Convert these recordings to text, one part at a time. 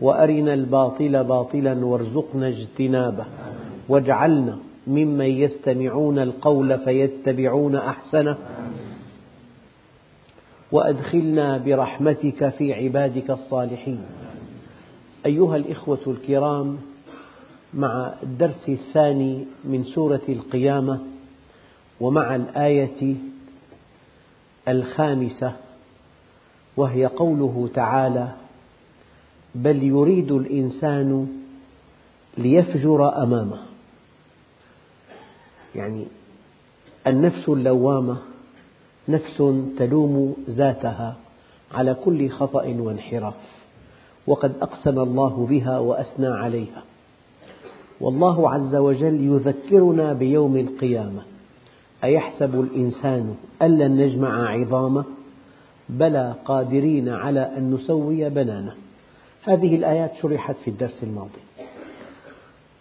وأرنا الباطل باطلا وارزقنا اجتنابه. واجعلنا ممن يستمعون القول فيتبعون أحسنه. وأدخلنا برحمتك في عبادك الصالحين. أيها الإخوة الكرام مع الدرس الثاني من سورة القيامة ومع الآية الخامسة وهي قوله تعالى بل يريد الإنسان ليفجر أمامه. يعني النفس اللوامة نفس تلوم ذاتها على كل خطأ وانحراف وقد أقسم الله بها وأثنى عليها. والله عز وجل يذكرنا بيوم القيامة. أيحسب الإنسان أن لن نجمع عظامه؟ بلى قادرين على أن نسوي بنانه. هذه الآيات شرحت في الدرس الماضي.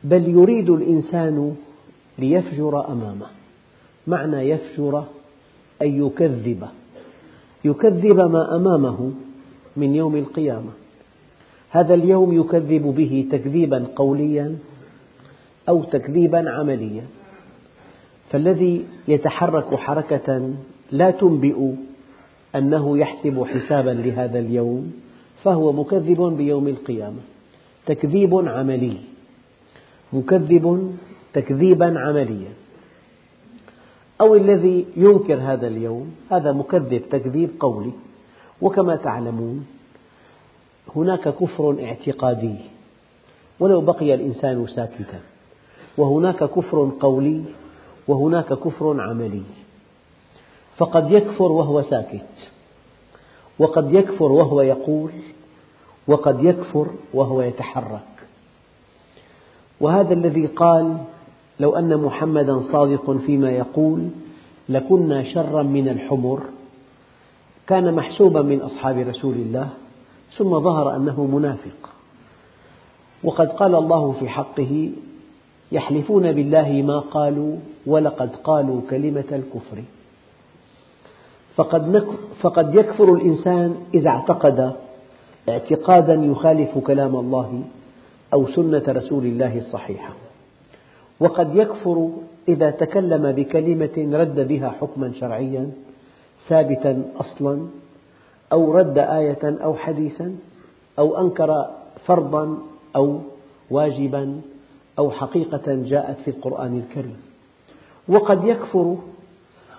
بل يريد الإنسان ليفجر أمامه. معنى يفجر أن يكذب. يكذب ما أمامه من يوم القيامة. هذا اليوم يكذب به تكذيبا قوليا أو تكذيبا عمليا. فالذي يتحرك حركة لا تنبئ أنه يحسب حسابا لهذا اليوم فهو مكذب بيوم القيامة. تكذيب عملي. مكذب تكذيبا عمليا. أو الذي ينكر هذا اليوم هذا مكذب تكذيب قولي. وكما تعلمون هناك كفر اعتقادي. ولو بقي الإنسان ساكتا. وهناك كفر قولي وهناك كفر عملي. فقد يكفر وهو ساكت. وقد يكفر وهو يقول وقد يكفر وهو يتحرك. وهذا الذي قال لو أن محمدا صادق فيما يقول لكنا شرا من الحمر كان محسوبا من أصحاب رسول الله ثم ظهر أنه منافق. وقد قال الله في حقه يحلفون بالله ما قالوا ولقد قالوا كلمة الكفر. فقد يكفر الإنسان إذا اعتقد اعتقادا يخالف كلام الله أو سنة رسول الله الصحيحة. وقد يكفر إذا تكلم بكلمة رد بها حكما شرعيا ثابتا أصلا أو رد آية أو حديثا أو أنكر فرضا أو واجبا أو حقيقة جاءت في القرآن الكريم. وقد يكفر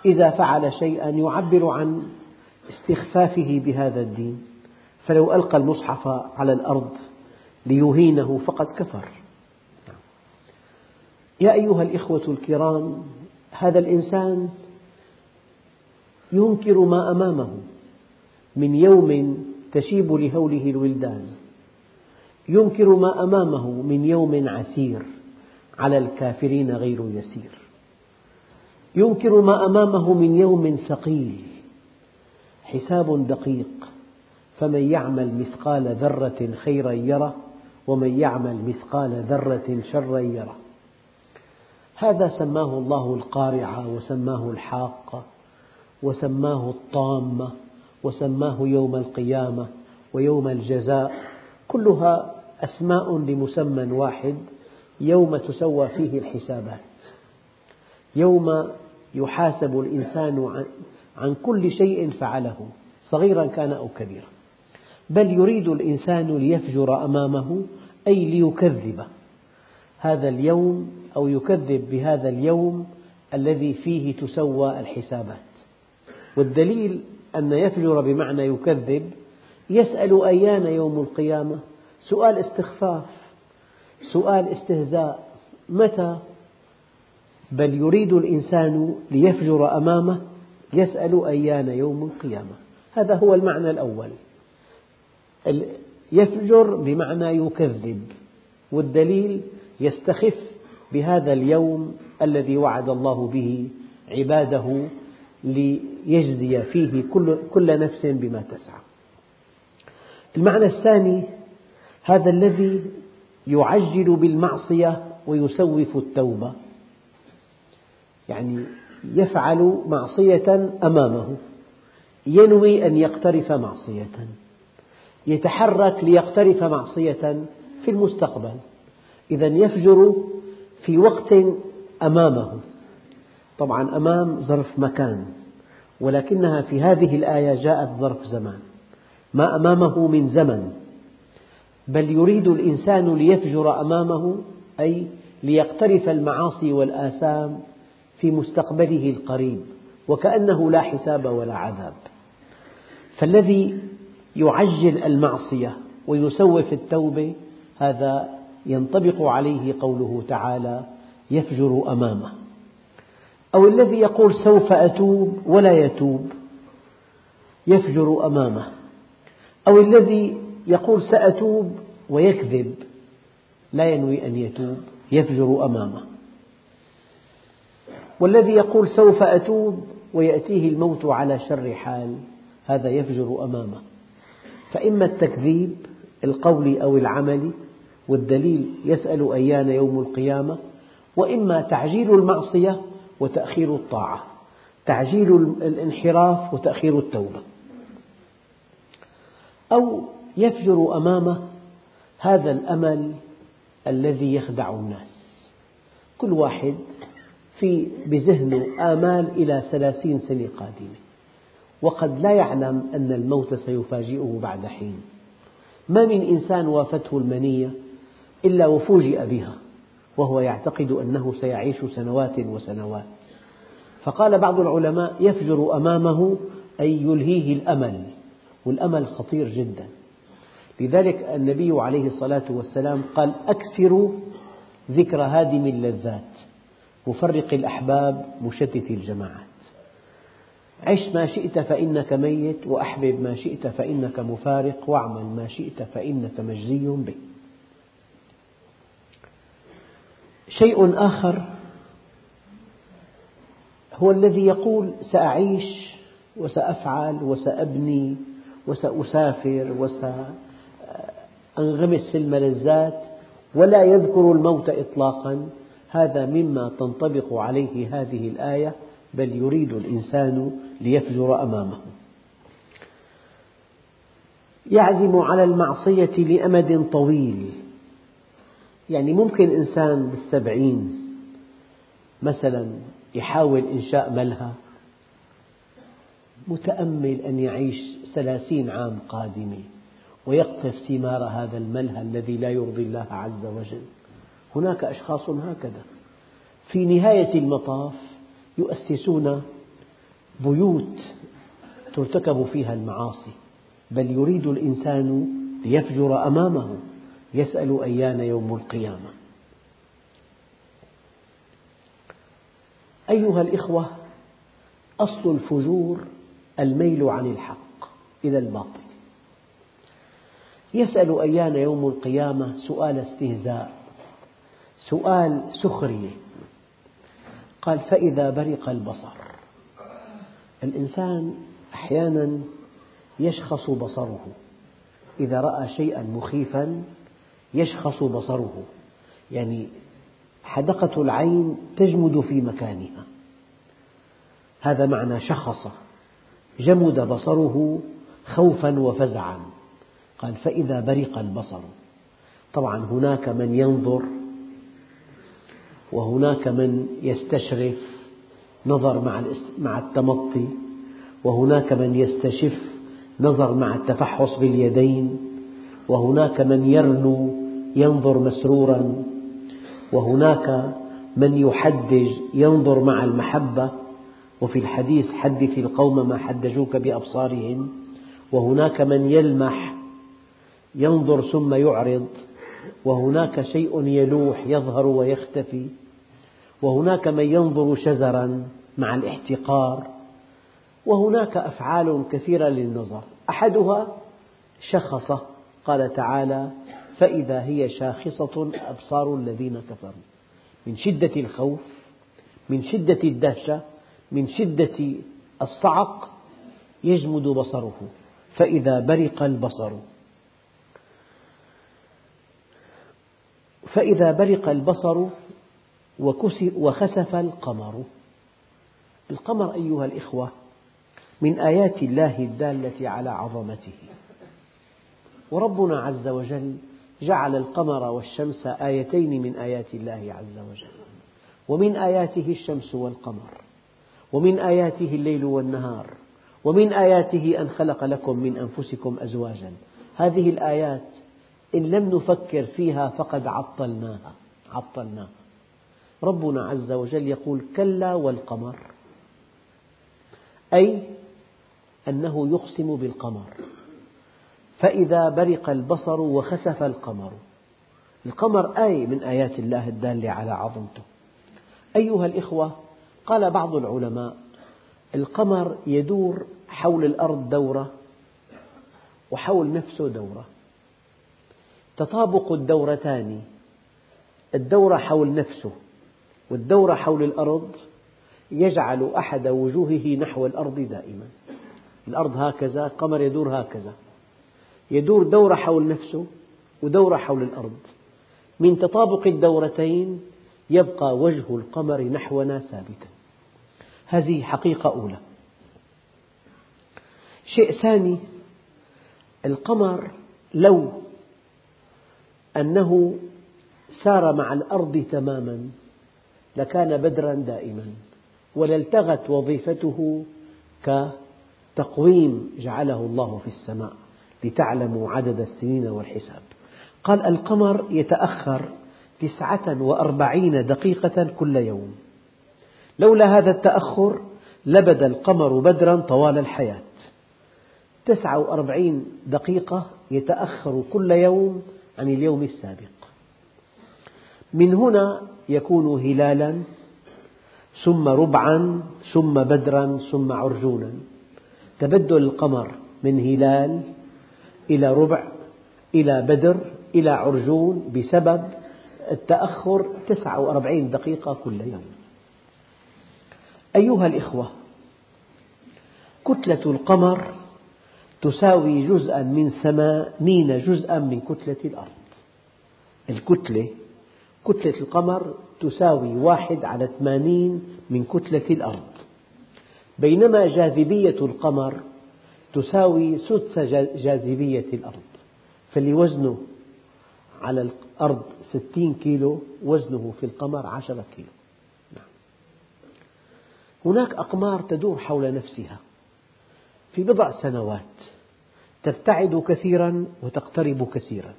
إذا فعل شيئا يعبر عن استخفافه بهذا الدين. فلو ألقى المصحف على الأرض ليهينه فقد كفر. يا أيها الإخوة الكرام هذا الإنسان ينكر ما أمامه من يوم تشيب لهوله الولدان. ينكر ما أمامه من يوم عسير على الكافرين غير يسير. ينكر ما أمامه من يوم ثقيل حساب دقيق. فمن يعمل مثقال ذرة خيرا يره ومن يعمل مثقال ذرة شرا يره. هذا سماه الله القارعة وسماه الحاقة وسماه الطامة وسماه يوم القيامة ويوم الجزاء. كلها أسماء لمسمى واحد يوم تسوى فيه الحسابات. يوم يحاسب الإنسان عن كل شيء فعله صغيرا كان أو كبيرا. بل يريد الإنسان ليفجر أمامه أي ليكذب. هذا اليوم أو يكذب بهذا اليوم الذي فيه تسوى الحسابات. والدليل أن يفجر بمعنى يكذب يسأل أيان يوم القيامة؟ سؤال استخفاف سؤال استهزاء. متى؟ بل يريد الإنسان ليفجر أمامه يسأل أيان يوم القيامة. هذا هو المعنى الأول. يفجر بمعنى يكذب والدليل يستخف بهذا اليوم الذي وعد الله به عباده ليجزي فيه كل نفس بما تسعى. المعنى الثاني هذا الذي يعجل بالمعصية ويسوف التوبة. يعني يفعل معصية أمامه ينوي أن يقترف معصية. يتحرك ليقترف معصية في المستقبل. إذا يفجر في وقت أمامه. طبعا أمام ظرف مكان ولكنها في هذه الآية جاءت ظرف زمان. ما أمامه من زمن بل يريد الإنسان ليفجر أمامه أي ليقترف المعاصي والآثام في مستقبله القريب وكأنه لا حساب ولا عذاب. فالذي يعجل المعصية ويسوف التوبة هذا ينطبق عليه قوله تعالى يفجر أمامه. أو الذي يقول سوف أتوب ولا يتوب. يفجر أمامه. أو الذي يقول سأتوب ويكذب. لا ينوي أن يتوب يفجر أمامه. والذي يقول سوف أتوب ويأتيه الموت على شر حال هذا يفجر أمامه. فإما التكذيب القولي أو العملي والدليل يسأل أيان يوم القيامة وإما تعجيل المعصية وتأخير الطاعة تعجيل الانحراف وتأخير التوبة. أو يفجر أمامه هذا الأمل الذي يخدع الناس. كل واحد في بذهنه آمال إلى ثلاثين سنة قادمة. وقد لا يعلم أن الموت سيفاجئه بعد حين. ما من إنسان وافته المنية إلا وفوجئ بها وهو يعتقد أنه سيعيش سنوات وسنوات. فقال بعض العلماء يفجر أمامه أي يلهيه الأمل والأمل خطير جدا. لذلك النبي عليه الصلاة والسلام قال أكثروا ذكر هادم اللذات مفرق الأحباب مشتت الجماعات. عش ما شئت فإنك ميت وأحبب ما شئت فإنك مفارق واعمل ما شئت فإنك مجزي به. شيء آخر هو الذي يقول سأعيش وسأفعل وسأبني وسأسافر وسأنغمس في الملذات ولا يذكر الموت إطلاقا. هذا مما تنطبق عليه هذه الآية. بل يريد الإنسان ليفجر أمامه. يعزم على المعصية لأمد طويل. يعني ممكن إنسان بالسبعين مثلا يحاول إنشاء ملهى متأمل أن يعيش ثلاثين عام قادمة ويقطف ثمار هذا الملهى الذي لا يرضي الله عز وجل. هناك أشخاص هكذا. في نهاية المطاف يؤسسون بيوت ترتكب فيها المعاصي بل يريد الإنسان ليفجر أمامه يسأل أيان يوم القيامة. أيها الإخوة أصل الفجور الميل عن الحق إلى الباطل. يسأل أيان يوم القيامة سؤال استهزاء سؤال سخرية. قال فإذا برق البصر. الإنسان أحيانا يشخص بصره. إذا رأى شيئا مخيفا يشخص بصره. يعني حدقة العين تجمد في مكانها. هذا معنى شخص. جمد بصره خوفا وفزعا. قال فإذا برق البصر. طبعا هناك من ينظر وهناك من يستشرف نظر مع التمطي وهناك من يستشف نظر مع التفحص باليدين وهناك من يرنو ينظر مسرورا وهناك من يحدج ينظر مع المحبة وفي الحديث حدث القوم ما حدجوك بأبصارهم وهناك من يلمح ينظر ثم يعرض وهناك شيء يلوح يظهر ويختفي. وهناك من ينظر شزرا مع الاحتقار. وهناك أفعال كثيرة للنظر. أحدها شخص قال تعالى فإذا هي شاخصة أبصار الذين كفروا. من شدة الخوف من شدة الدهشة من شدة الصعق يجمد بصره. فإذا برق البصر فإذا برق البصر وخسف القمر. القمر أيها الإخوة من آيات الله الدالة على عظمته. وربنا عز وجل جعل القمر والشمس آيتين من آيات الله عز وجل. ومن آياته الشمس والقمر ومن آياته الليل والنهار ومن آياته أن خلق لكم من أنفسكم أزواجا. هذه الآيات إن لم نفكر فيها فقد عطلناها عطلناها. ربنا عز وجل يقول كلا والقمر أي أنه يقسم بالقمر. فإذا برق البصر وخسف القمر القمر آية من آيات الله الدالة على عظمته. أيها الإخوة قال بعض العلماء القمر يدور حول الأرض دورة وحول نفسه دورة. تطابق الدورتان الدورة حول نفسه والدورة حول الأرض يجعل أحد وجوهه نحو الأرض دائما. الأرض هكذا القمر يدور هكذا. يدور دورة حول نفسه ودورة حول الأرض. من تطابق الدورتين يبقى وجه القمر نحونا ثابتا. هذه حقيقة أولى. شيء ثاني القمر لو أنه سار مع الأرض تماما لكان بدرا دائما ولالتغت وظيفته كتقويم جعله الله في السماء لتعلموا عدد السنين والحساب. قال القمر يتأخر تسعة وأربعين دقيقة كل يوم. لولا هذا التأخر لبدا القمر بدرا طوال الحياة. تسعة وأربعين دقيقة يتأخر كل يوم عن اليوم السابق. من هنا يكون هلالا ثم ربعا ثم بدرا ثم عرجونا. تبدل القمر من هلال إلى ربع إلى بدر إلى عرجون بسبب التأخر 49 دقيقة كل يوم. أيها الإخوة كتلة القمر تساوي جزءا من ثمانين جزءا من كتلة الأرض. الكتلة كتلة القمر تساوي واحد على ثمانين من كتلة الأرض. بينما جاذبية القمر تساوي سدس جاذبية الأرض. فاللي وزنه على الأرض ستين كيلو وزنه في القمر عشرة كيلو. نعم. هناك أقمار تدور حول نفسها. في بضع سنوات تبتعد كثيرا وتقترب كثيرا.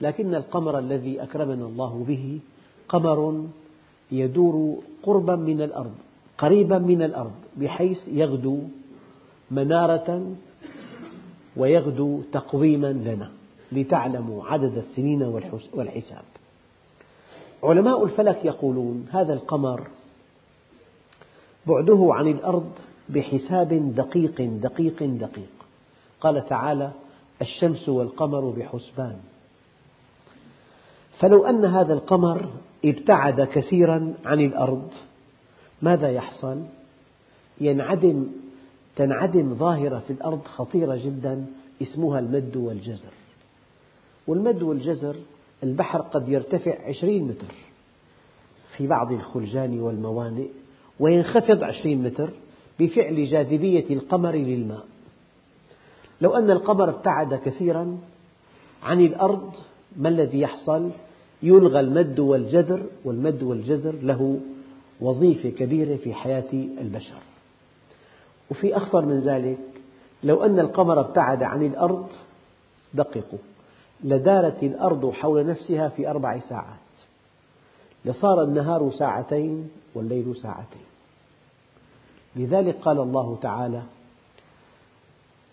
لكن القمر الذي أكرمنا الله به قمر يدور قربا من الأرض قريبا من الأرض بحيث يغدو منارة ويغدو تقويما لنا لتعلموا عدد السنين والحساب. علماء الفلك يقولون هذا القمر بعده عن الأرض بحساب دقيق دقيق دقيق. قال تعالى الشمس والقمر بحسبان. فلو أن هذا القمر ابتعد كثيرا عن الأرض ماذا يحصل؟ ينعدم تنعدم ظاهرة في الأرض خطيرة جدا اسمها المد والجزر. والمد والجزر البحر قد يرتفع عشرين متر في بعض الخلجان والموانئ وينخفض عشرين متر بفعل جاذبية القمر للماء. لو أن القمر ابتعد كثيرا عن الأرض ما الذي يحصل؟ يلغى المد والجزر والمد والجزر له وظيفة كبيرة في حياة البشر. وفي أخطر من ذلك لو أن القمر ابتعد عن الأرض دققوا. لدارت الأرض حول نفسها في أربع ساعات. لصار النهار ساعتين والليل ساعتين. لذلك قال الله تعالى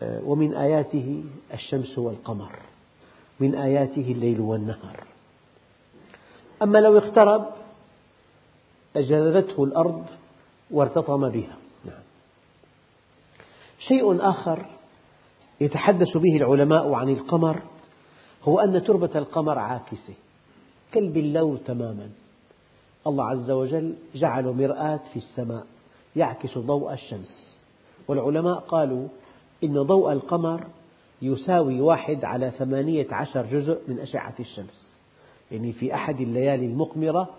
آه، ومن آياته الشمس والقمر من آياته الليل والنهار. أما لو اقترب لجذبته الأرض وارتطم بها. نعم. شيء آخر يتحدث به العلماء عن القمر هو أن تربة القمر عاكسة كالبلور تماما. الله عز وجل جعل مرآة في السماء. يعكس ضوء الشمس. والعلماء قالوا إن ضوء القمر يساوي واحد على ثمانية عشر جزء من أشعة الشمس. يعني في أحد الليالي المقمرة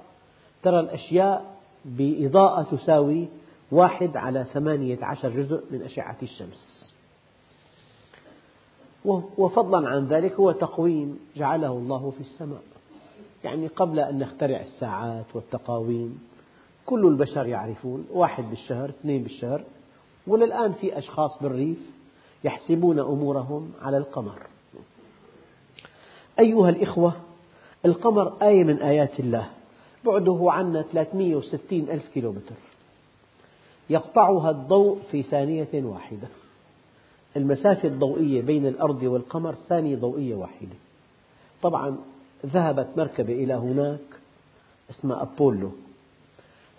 ترى الأشياء بإضاءة تساوي واحد على ثمانية عشر جزء من أشعة الشمس. وفضلا عن ذلك هو تقويم جعله الله في السماء. يعني قبل أن نخترع الساعات والتقاويم كل البشر يعرفون واحد بالشهر اثنين بالشهر. وللآن في أشخاص بالريف يحسبون أمورهم على القمر. أيها الإخوة القمر آية من آيات الله. بعده عنا 360 ألف كيلومتر. يقطعها الضوء في ثانية واحدة. المسافة الضوئية بين الأرض والقمر ثانية ضوئية واحدة. طبعا ذهبت مركبة إلى هناك اسمها أبولو.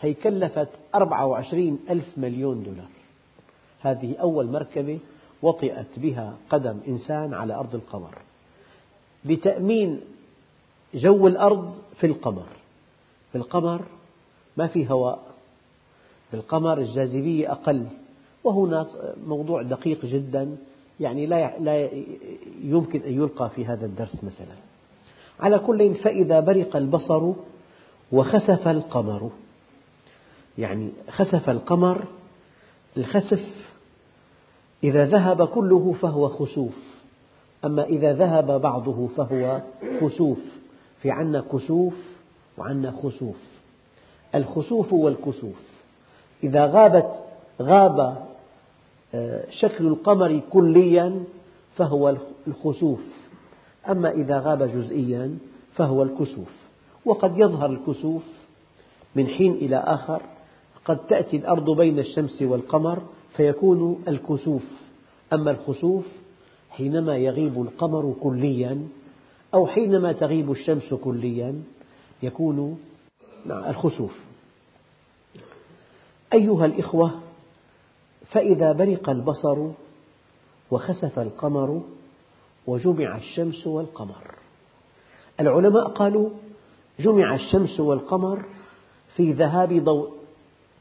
هي كلفت 24 ألف مليون دولار. هذه أول مركبة وطئت بها قدم إنسان على أرض القمر لتأمين جو الأرض في القمر. في القمر ما في هواء في القمر الجاذبية أقل وهنا موضوع دقيق جدا يعني لا لا يمكن أن يلقى في هذا الدرس مثلا. على كل فإذا برق البصر وخسف القمر. يعني خسف القمر الخسف إذا ذهب كله فهو خسوف أما إذا ذهب بعضه فهو خسوف في عنا كسوف وعنا خسوف. الخسوف والكسوف. إذا غابت غاب آه، شكل القمر كليا فهو الخسوف أما إذا غاب جزئيا فهو الكسوف. وقد يظهر الكسوف من حين إلى آخر قد تأتي الأرض بين الشمس والقمر فيكون الكسوف. أما الخسوف حينما يغيب القمر كليا أو حينما تغيب الشمس كليا يكون الخسوف. أيها الإخوة فإذا برق البصر وخسف القمر وجمع الشمس والقمر. العلماء قالوا جمع الشمس والقمر في ذهاب ضوء,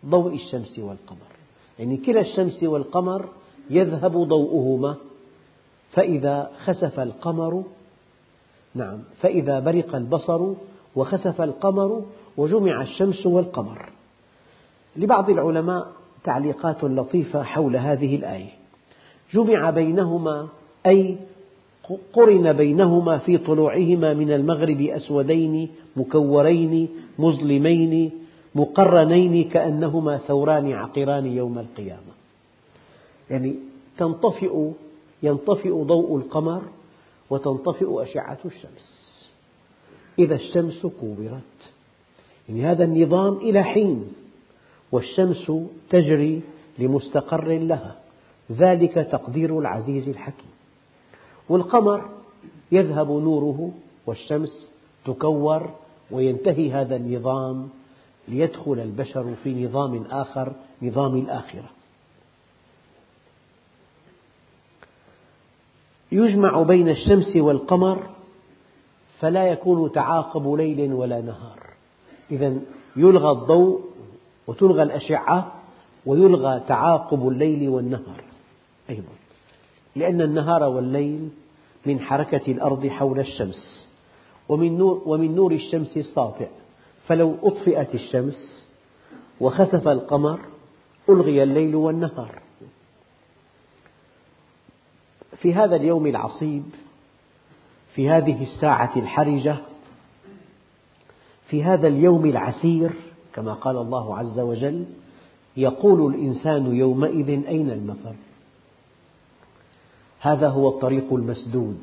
ضوء الشمس والقمر. يعني كلا الشمس والقمر يذهب ضوءهما. فإذا خسف القمر نعم فإذا برق البصر وخسف القمر وجمع الشمس والقمر. لبعض العلماء تعليقات لطيفة حول هذه الآية. جمع بينهما أي قرن بينهما في طلوعهما من المغرب أسودين مكورين مظلمين مقرنين كأنهما ثوران عقران يوم القيامة. يعني تنطفئ ينطفئ ضوء القمر وتنطفئ أشعة الشمس. إذا الشمس كورت. يعني هذا النظام إلى حين والشمس تجري لمستقر لها. ذلك تقدير العزيز الحكيم. والقمر يذهب نوره والشمس تكور وينتهي هذا النظام ليدخل البشر في نظام آخر نظام الآخرة. يجمع بين الشمس والقمر فلا يكون تعاقب ليل ولا نهار. إذا يلغى الضوء وتلغى الأشعة ويلغى تعاقب الليل والنهار أيضا. لأن النهار والليل من حركة الأرض حول الشمس ومن نور, ومن نور الشمس الساطع. فلو أطفئت الشمس وخسف القمر ألغي الليل والنهار. في هذا اليوم العصيب في هذه الساعة الحرجة في هذا اليوم العسير كما قال الله عز وجل يقول الإنسان يومئذ أين المفر؟ هذا هو الطريق المسدود.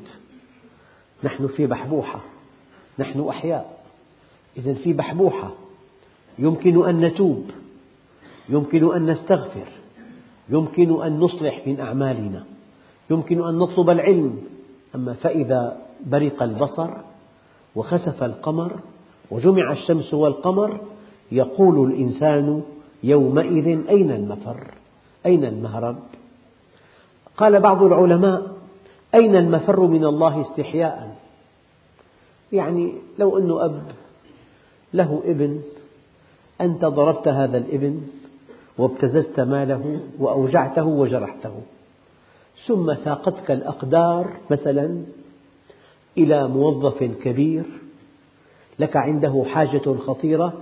نحن في بحبوحة نحن أحياء. إذا في بحبوحة. يمكن أن نتوب. يمكن أن نستغفر. يمكن أن نصلح من أعمالنا. يمكن أن نطلب العلم. أما فإذا برق البصر وخسف القمر وجمع الشمس والقمر يقول الإنسان يومئذ أين المفر؟ أين المهرب؟ قال بعض العلماء أين المفر من الله استحياء؟ يعني لو أن أب له ابن أنت ضربت هذا الابن وابتززت ماله وأوجعته وجرحته. ثم ساقتك الأقدار مثلا إلى موظف كبير لك عنده حاجة خطيرة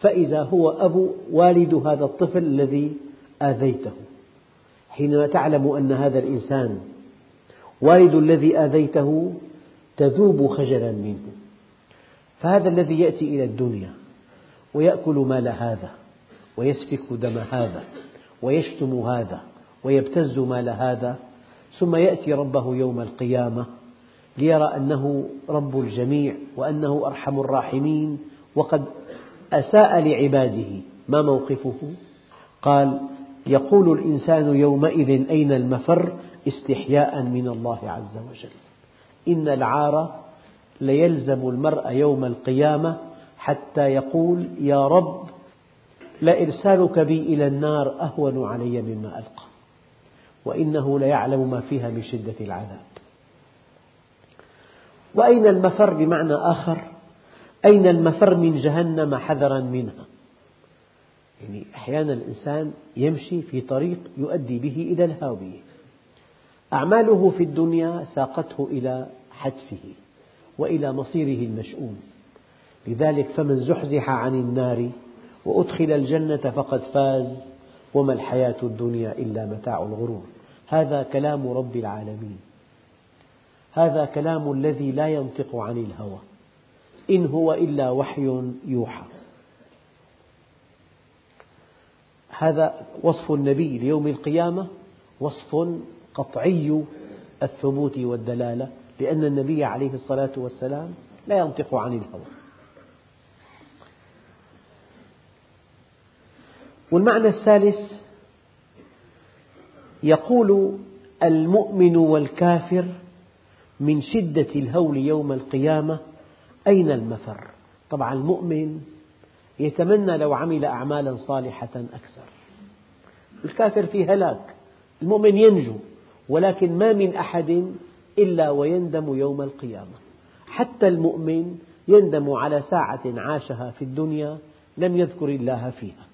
فإذا هو أبو والد هذا الطفل الذي آذيته. حينما تعلم أن هذا الإنسان والد الذي آذيته تذوب خجلا منه. فهذا الذي يأتي إلى الدنيا ويأكل مال هذا ويسفك دم هذا ويشتم هذا ويبتز مال هذا ثم يأتي ربه يوم القيامة ليرى أنه رب الجميع وأنه أرحم الراحمين وقد أساء لعباده ما موقفه؟ قال يقول الإنسان يومئذ أين المفر استحياء من الله عز وجل إن العار ليلزم المرء يوم القيامة حتى يقول يا رب لإرسالك بي إلى النار أهون علي مما ألقى وإنه ليعلم ما فيها من شدة العذاب. وأين المفر بمعنى آخر؟ أين المفر من جهنم حذرا منها؟ يعني أحيانا الإنسان يمشي في طريق يؤدي به إلى الهاوية. أعماله في الدنيا ساقته إلى حتفه. وإلى مصيره المشؤوم. لذلك فمن زحزح عن النار وأدخل الجنة فقد فاز وما الحياة الدنيا إلا متاع الغرور. هذا كلام رب العالمين. هذا كلام الذي لا ينطق عن الهوى. إن هو إلا وحي يوحى. هذا وصف النبي ليوم القيامة وصف قطعي الثبوت والدلالة. لأن النبي عليه الصلاة والسلام لا ينطق عن الهوى. والمعنى الثالث يقول المؤمن والكافر من شدة الهول يوم القيامة أين المفر؟ طبعا المؤمن يتمنى لو عمل أعمالا صالحة أكثر. الكافر في هلاك. المؤمن ينجو ولكن ما من أحد إلا ويندم يوم القيامة. حتى المؤمن يندم على ساعة عاشها في الدنيا لم يذكر الله فيها.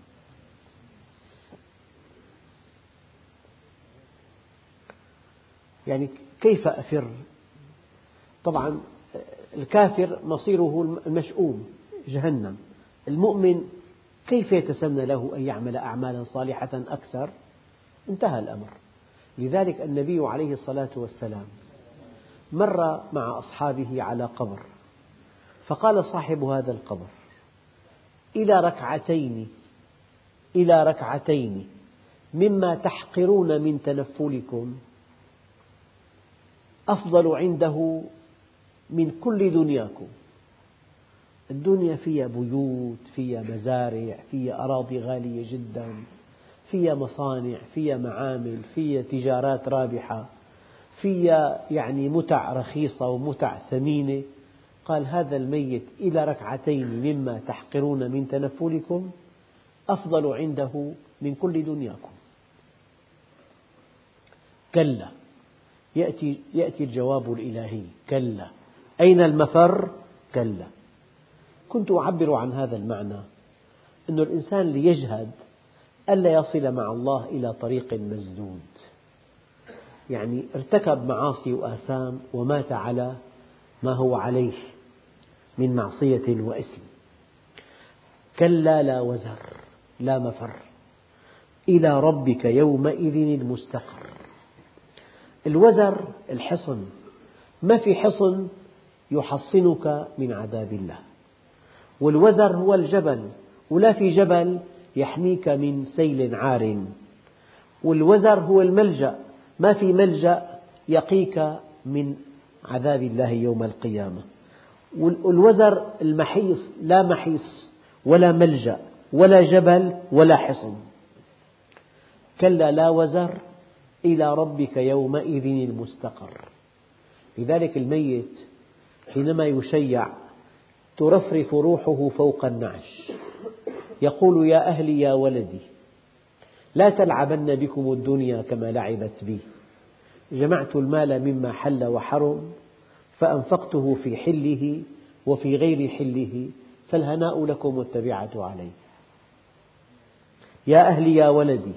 يعني كيف أفر؟ طبعا الكافر مصيره المشؤوم جهنم. المؤمن كيف يتسنى له أن يعمل أعمالا صالحة أكثر؟ انتهى الأمر. لذلك النبي عليه الصلاة والسلام مر مع أصحابه على قبر. فقال صاحب هذا القبر إلى ركعتين إلى ركعتين مما تحقرون من تنفلكم. أفضل عنده من كل دنياكم. الدنيا فيها بيوت فيها مزارع فيها أراضي غالية جدا فيها مصانع فيها معامل فيها تجارات رابحة. فيها يعني متع رخيصة ومتع ثمينة. قال هذا الميت إلى ركعتين مما تحقرون من تنفلكم أفضل عنده من كل دنياكم. كلا يأتي, يأتي الجواب الإلهي. كلا. أين المفر؟ كلا. كنت أعبر عن هذا المعنى أن الإنسان ليجهد ألا يصل مع الله إلى طريق مسدود يعني ارتكب معاصي وآثام ومات على ما هو عليه من معصية وإثم. كلا لا وزر لا مفر. إلى ربك يومئذ المستقر. الوزر الحصن. ما في حصن يحصنك من عذاب الله. والوزر هو الجبل ولا في جبل يحميك من سيل عار. والوزر هو الملجأ ما في ملجأ يقيك من عذاب الله يوم القيامة. والوزر المحيص لا محيص ولا ملجأ ولا جبل ولا حصن. كلا لا وزر إلى ربك يومئذ المستقر. لذلك الميت حينما يشيع ترفرف روحه فوق النعش. يقول يا أهلي يا ولدي لا تلعبن بكم الدنيا كما لعبت بي. جمعت المال مما حل وحرم فأنفقته في حله وفي غير حله فالهناء لكم والتبعة عليه يا أهلي يا ولدي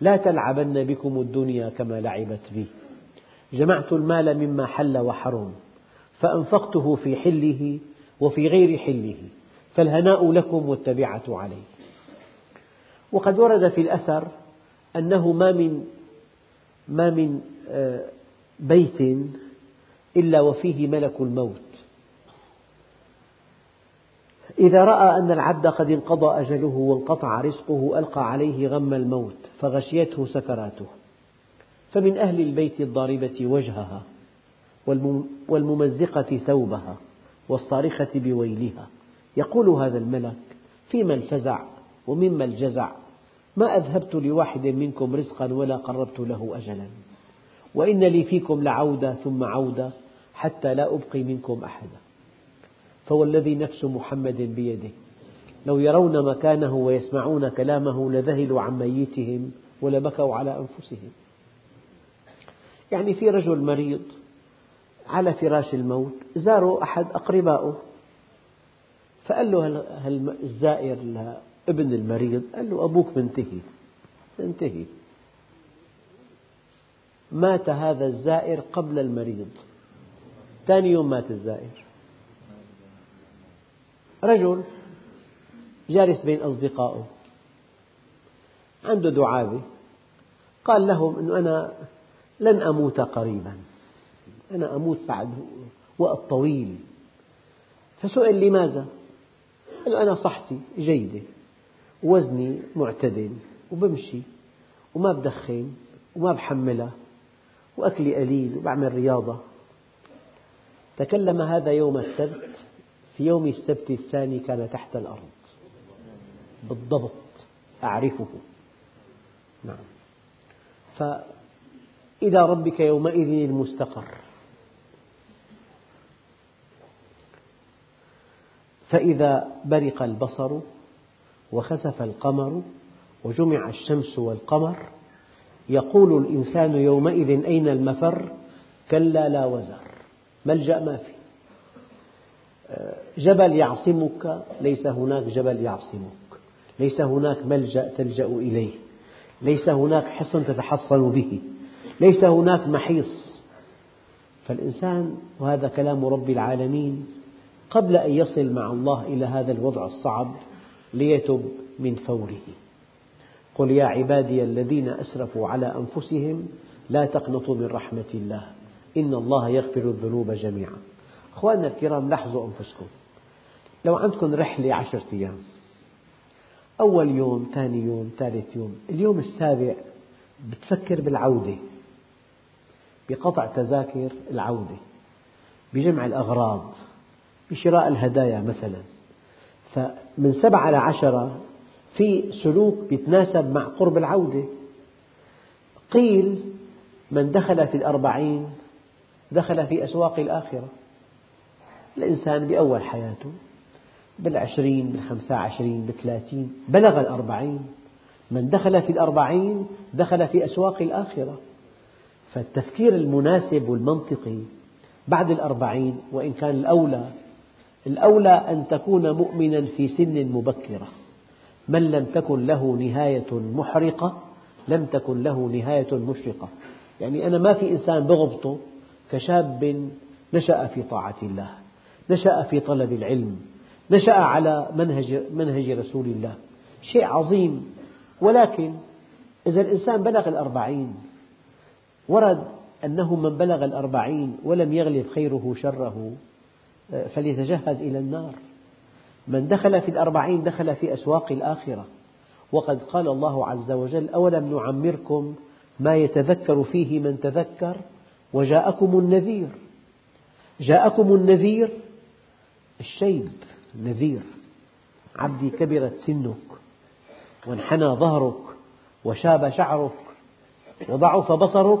لا تلعبن بكم الدنيا كما لعبت بي. جمعت المال مما حل وحرم فأنفقته في حله وفي غير حله فالهناء لكم والتبعة عليه وقد ورد في الأثر أنه ما من ما من آه، بيت إلا وفيه ملك الموت. إذا رأى أن العبد قد انقضى أجله وانقطع رزقه ألقى عليه غم الموت فغشيته سكراته. فمن أهل البيت الضاربة وجهها والممزقة ثوبها والصارخة بويلها. يقول هذا الملك فيما الفزع ومما الجزع. ما أذهبت لواحد منكم رزقا ولا قربت له أجلا. وإن لي فيكم لعودة ثم عودة حتى لا أبقي منكم أحدا. فوالذي نفس محمد بيده. لو يرون مكانه ويسمعون كلامه لذهلوا عن ميتهم ولبكوا على أنفسهم. يعني في رجل مريض على فراش الموت زاره أحد أقربائه فقال له الزائر لابن المريض قال له أبوك منتهي انتهي. مات هذا الزائر قبل المريض ثاني يوم مات الزائر. رجل جالس بين أصدقائه عنده دعابة قال لهم أنه أنا لن أموت قريبا أنا أموت بعد وقت طويل. فسئل لماذا؟ قال أنا صحتي جيدة. وزني معتدل وبمشي وما بدخن وما بحملها وأكلي قليل وبعمل رياضة. تكلم هذا يوم السبت في يوم السبت الثاني كان تحت الأرض. بالضبط أعرفه. نعم. فإلى ربك يومئذ المستقر. فإذا برق البصر وخسف القمر وجمع الشمس والقمر. يقول الإنسان يومئذ أين المفر؟ كلا لا وزر. ملجأ ما في. جبل يعصمك ليس هناك جبل يعصمك. ليس هناك ملجأ تلجأ إليه. ليس هناك حصن تتحصن به. ليس هناك محيص. فالإنسان وهذا كلام رب العالمين قبل أن يصل مع الله إلى هذا الوضع الصعب ليتب من فوره. قل يا عبادي الذين أسرفوا على أنفسهم لا تقنطوا من رحمة الله. إن الله يغفر الذنوب جميعا. أخواننا الكرام لاحظوا أنفسكم. لو عندكم رحلة عشرة أيام أول يوم ثاني يوم ثالث يوم اليوم السابع بتفكر بالعودة. بقطع تذاكر العودة. بجمع الأغراض. بشراء الهدايا مثلا. فمن سبعة إلى عشرة في سلوك يتناسب مع قرب العودة. قيل من دخل في الأربعين دخل في أسواق الآخرة. الإنسان بأول حياته بالعشرين بالخمسة عشرين بالثلاثين بلغ الأربعين. من دخل في الأربعين دخل في أسواق الآخرة. فالتفكير المناسب والمنطقي بعد الأربعين وإن كان الأولى الأولى أن تكون مؤمنا في سن مبكرة. من لم تكن له نهاية محرقة لم تكن له نهاية مشرقة. يعني أنا ما في إنسان بغبطه كشاب نشأ في طاعة الله نشأ في طلب العلم نشأ على منهج, منهج رسول الله. شيء عظيم. ولكن إذا الإنسان بلغ الأربعين ورد أنه من بلغ الأربعين ولم يغلب خيره شره فليتجهز إلى النار. من دخل في الأربعين دخل في أسواق الآخرة. وقد قال الله عز وجل أولم نعمركم ما يتذكر فيه من تذكر؟ وجاءكم النذير. جاءكم النذير الشيب نذير. عبدي كبرت سنك وانحنى ظهرك وشاب شعرك وضعف بصرك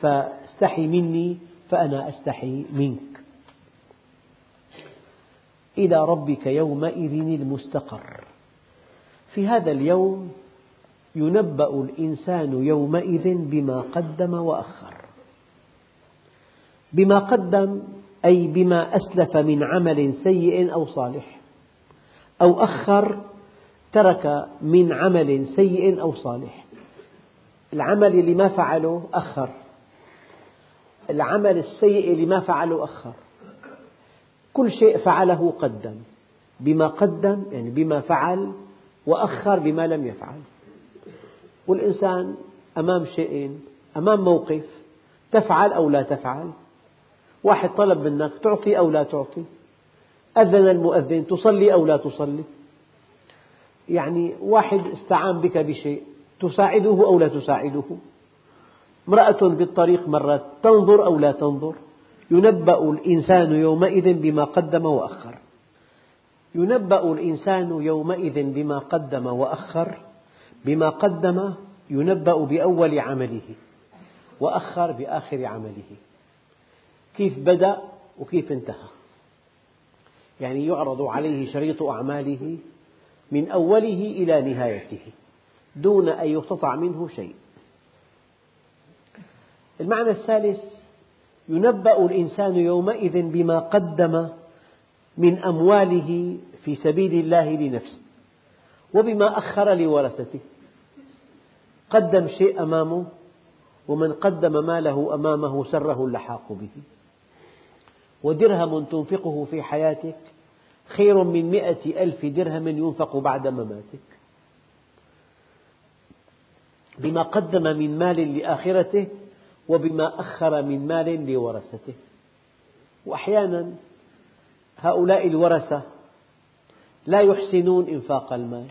فاستحي مني فأنا أستحي منك. إلى ربك يومئذ المستقر. في هذا اليوم ينبأ الإنسان يومئذ بما قدم وأخر. بما قدم أي بما أسلف من عمل سيء أو صالح أو أخر ترك من عمل سيء أو صالح. العمل اللي ما فعله أخر. العمل السيء اللي ما فعله أخر. كل شيء فعله قدم. بما قدم يعني بما فعل وأخر بما لم يفعل. والإنسان أمام شيئين أمام موقف تفعل أو لا تفعل. واحد طلب منك تعطي أو لا تعطي. أذن المؤذن تصلي أو لا تصلي. يعني واحد استعان بك بشيء تساعده أو لا تساعده. امرأة بالطريق مرت تنظر أو لا تنظر. ينبأ الإنسان يومئذ بما قدم وأخر. ينبأ الإنسان يومئذ بما قدم وأخر. بما قدم ينبأ بأول عمله وأخر بآخر عمله. كيف بدأ وكيف انتهى؟ يعني يعرض عليه شريط أعماله من أوله إلى نهايته دون أن يقتطع منه شيء. المعنى الثالث ينبأ الإنسان يومئذ بما قدم من أمواله في سبيل الله لنفسه وبما أخر لورثته. قدم شيء أمامه ومن قدم ماله أمامه سره اللحاق به. ودرهم تنفقه في حياتك خير من مئة ألف درهم ينفق بعد مماتك. بما قدم من مال لآخرته وبما أخر من مال لورثته. وأحيانا هؤلاء الورثة لا يحسنون إنفاق المال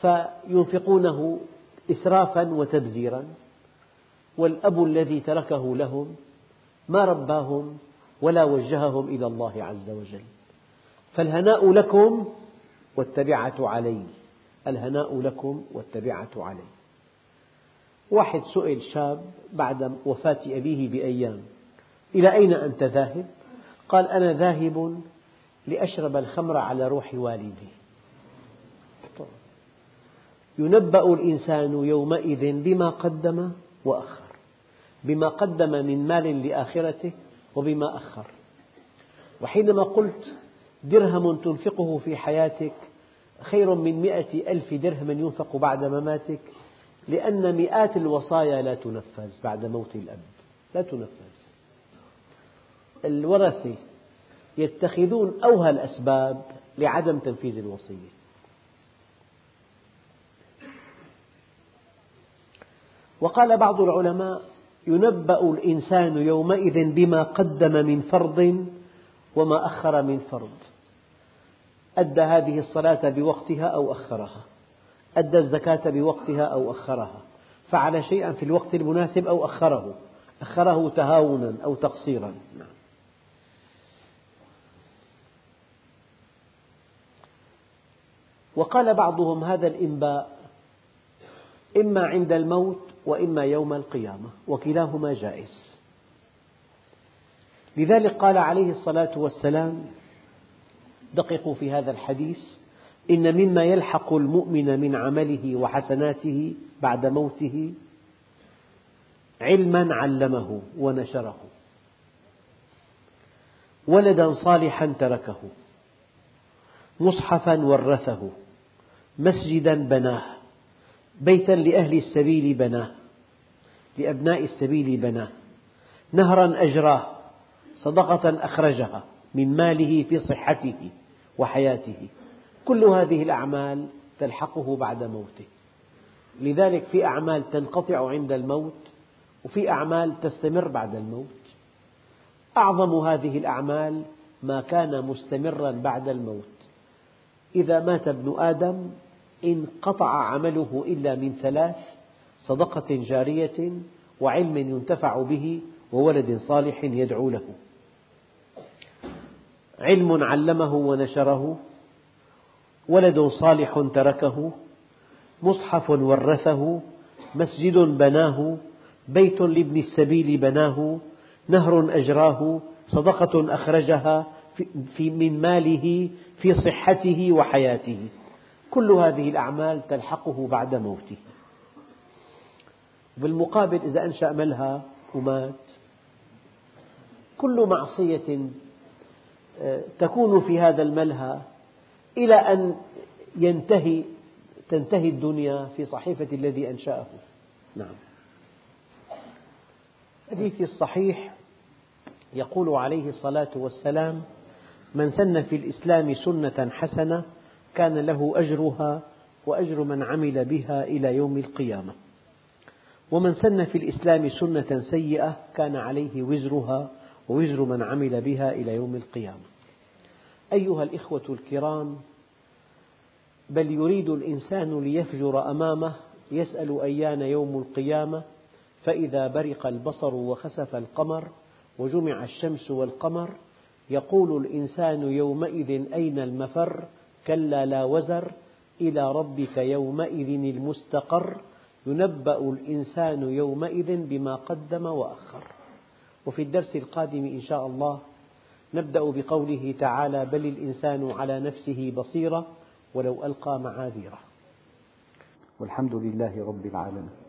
فينفقونه إسرافا وتبذيرا والأب الذي تركه لهم ما رباهم ولا وجههم إلى الله عز وجل. فالهناء لكم والتبعة علي الهناء لكم والتبعة علي. واحد سئل شاب بعد وفاة أبيه بأيام إلى أين أنت ذاهب؟ قال أنا ذاهب لأشرب الخمر على روح والدي ينبأ الإنسان يومئذ بما قدم وأخر بما قدم من مال لآخرته وبما أخر وحينما قلت درهم تنفقه في حياتك خير من مئة ألف درهم ينفق بعد مماتك لأن مئات الوصايا لا تنفذ بعد موت الأب. لا تنفذ. الورثة يتخذون أوهى الأسباب لعدم تنفيذ الوصية. وقال بعض العلماء ينبأ الإنسان يومئذ بما قدم من فرض وما أخر من فرض. أدى هذه الصلاة بوقتها أو أخرها. أدى الزكاة بوقتها أو أخرها فعل شيئا في الوقت المناسب أو أخره أخره تهاونا أو تقصيرا. وقال بعضهم هذا الإنباء إما عند الموت وإما يوم القيامة وكلاهما جائز لذلك قال عليه الصلاة والسلام دققوا في هذا الحديث إن مما يلحق المؤمن من عمله وحسناته بعد موته علما علمه ونشره. ولدا صالحا تركه. مصحفا ورثه. مسجدا بناه. بيتا لأهل السبيل بناه. لأبناء السبيل بناه. نهرا أجراه. صدقة أخرجها من ماله في صحته وحياته. كل هذه الأعمال تلحقه بعد موته. لذلك في أعمال تنقطع عند الموت وفي أعمال تستمر بعد الموت. أعظم هذه الأعمال ما كان مستمرا بعد الموت. إذا مات ابن آدم انقطع عمله إلا من ثلاث صدقة جارية وعلم ينتفع به وولد صالح يدعو له. علم علمه ونشره ولد صالح تركه مصحف ورثه مسجد بناه بيت لابن السبيل بناه نهر أجراه صدقة أخرجها في من ماله في صحته وحياته. كل هذه الأعمال تلحقه بعد موته. بالمقابل إذا أنشأ ملهى ومات كل معصية آه، تكون في هذا الملهى إلى أن ينتهي تنتهي الدنيا في صحيفة الذي أنشأه. نعم. الحديث الصحيح يقول عليه الصلاة والسلام من سن في الإسلام سنة حسنة كان له أجرها وأجر من عمل بها إلى يوم القيامة. ومن سن في الإسلام سنة سيئة كان عليه وزرها ووزر من عمل بها إلى يوم القيامة. أيها الإخوة الكرام بل يريد الإنسان ليفجر أمامه يسأل أيان يوم القيامة فإذا برق البصر وخسف القمر وجمع الشمس والقمر يقول الإنسان يومئذ أين المفر؟ كلا لا وزر إلى ربك يومئذ المستقر. ينبأ الإنسان يومئذ بما قدم وأخر. وفي الدرس القادم إن شاء الله نبدأ بقوله تعالى بل الإنسان على نفسه بصيرة ولو ألقى معاذيره. والحمد لله رب العالمين.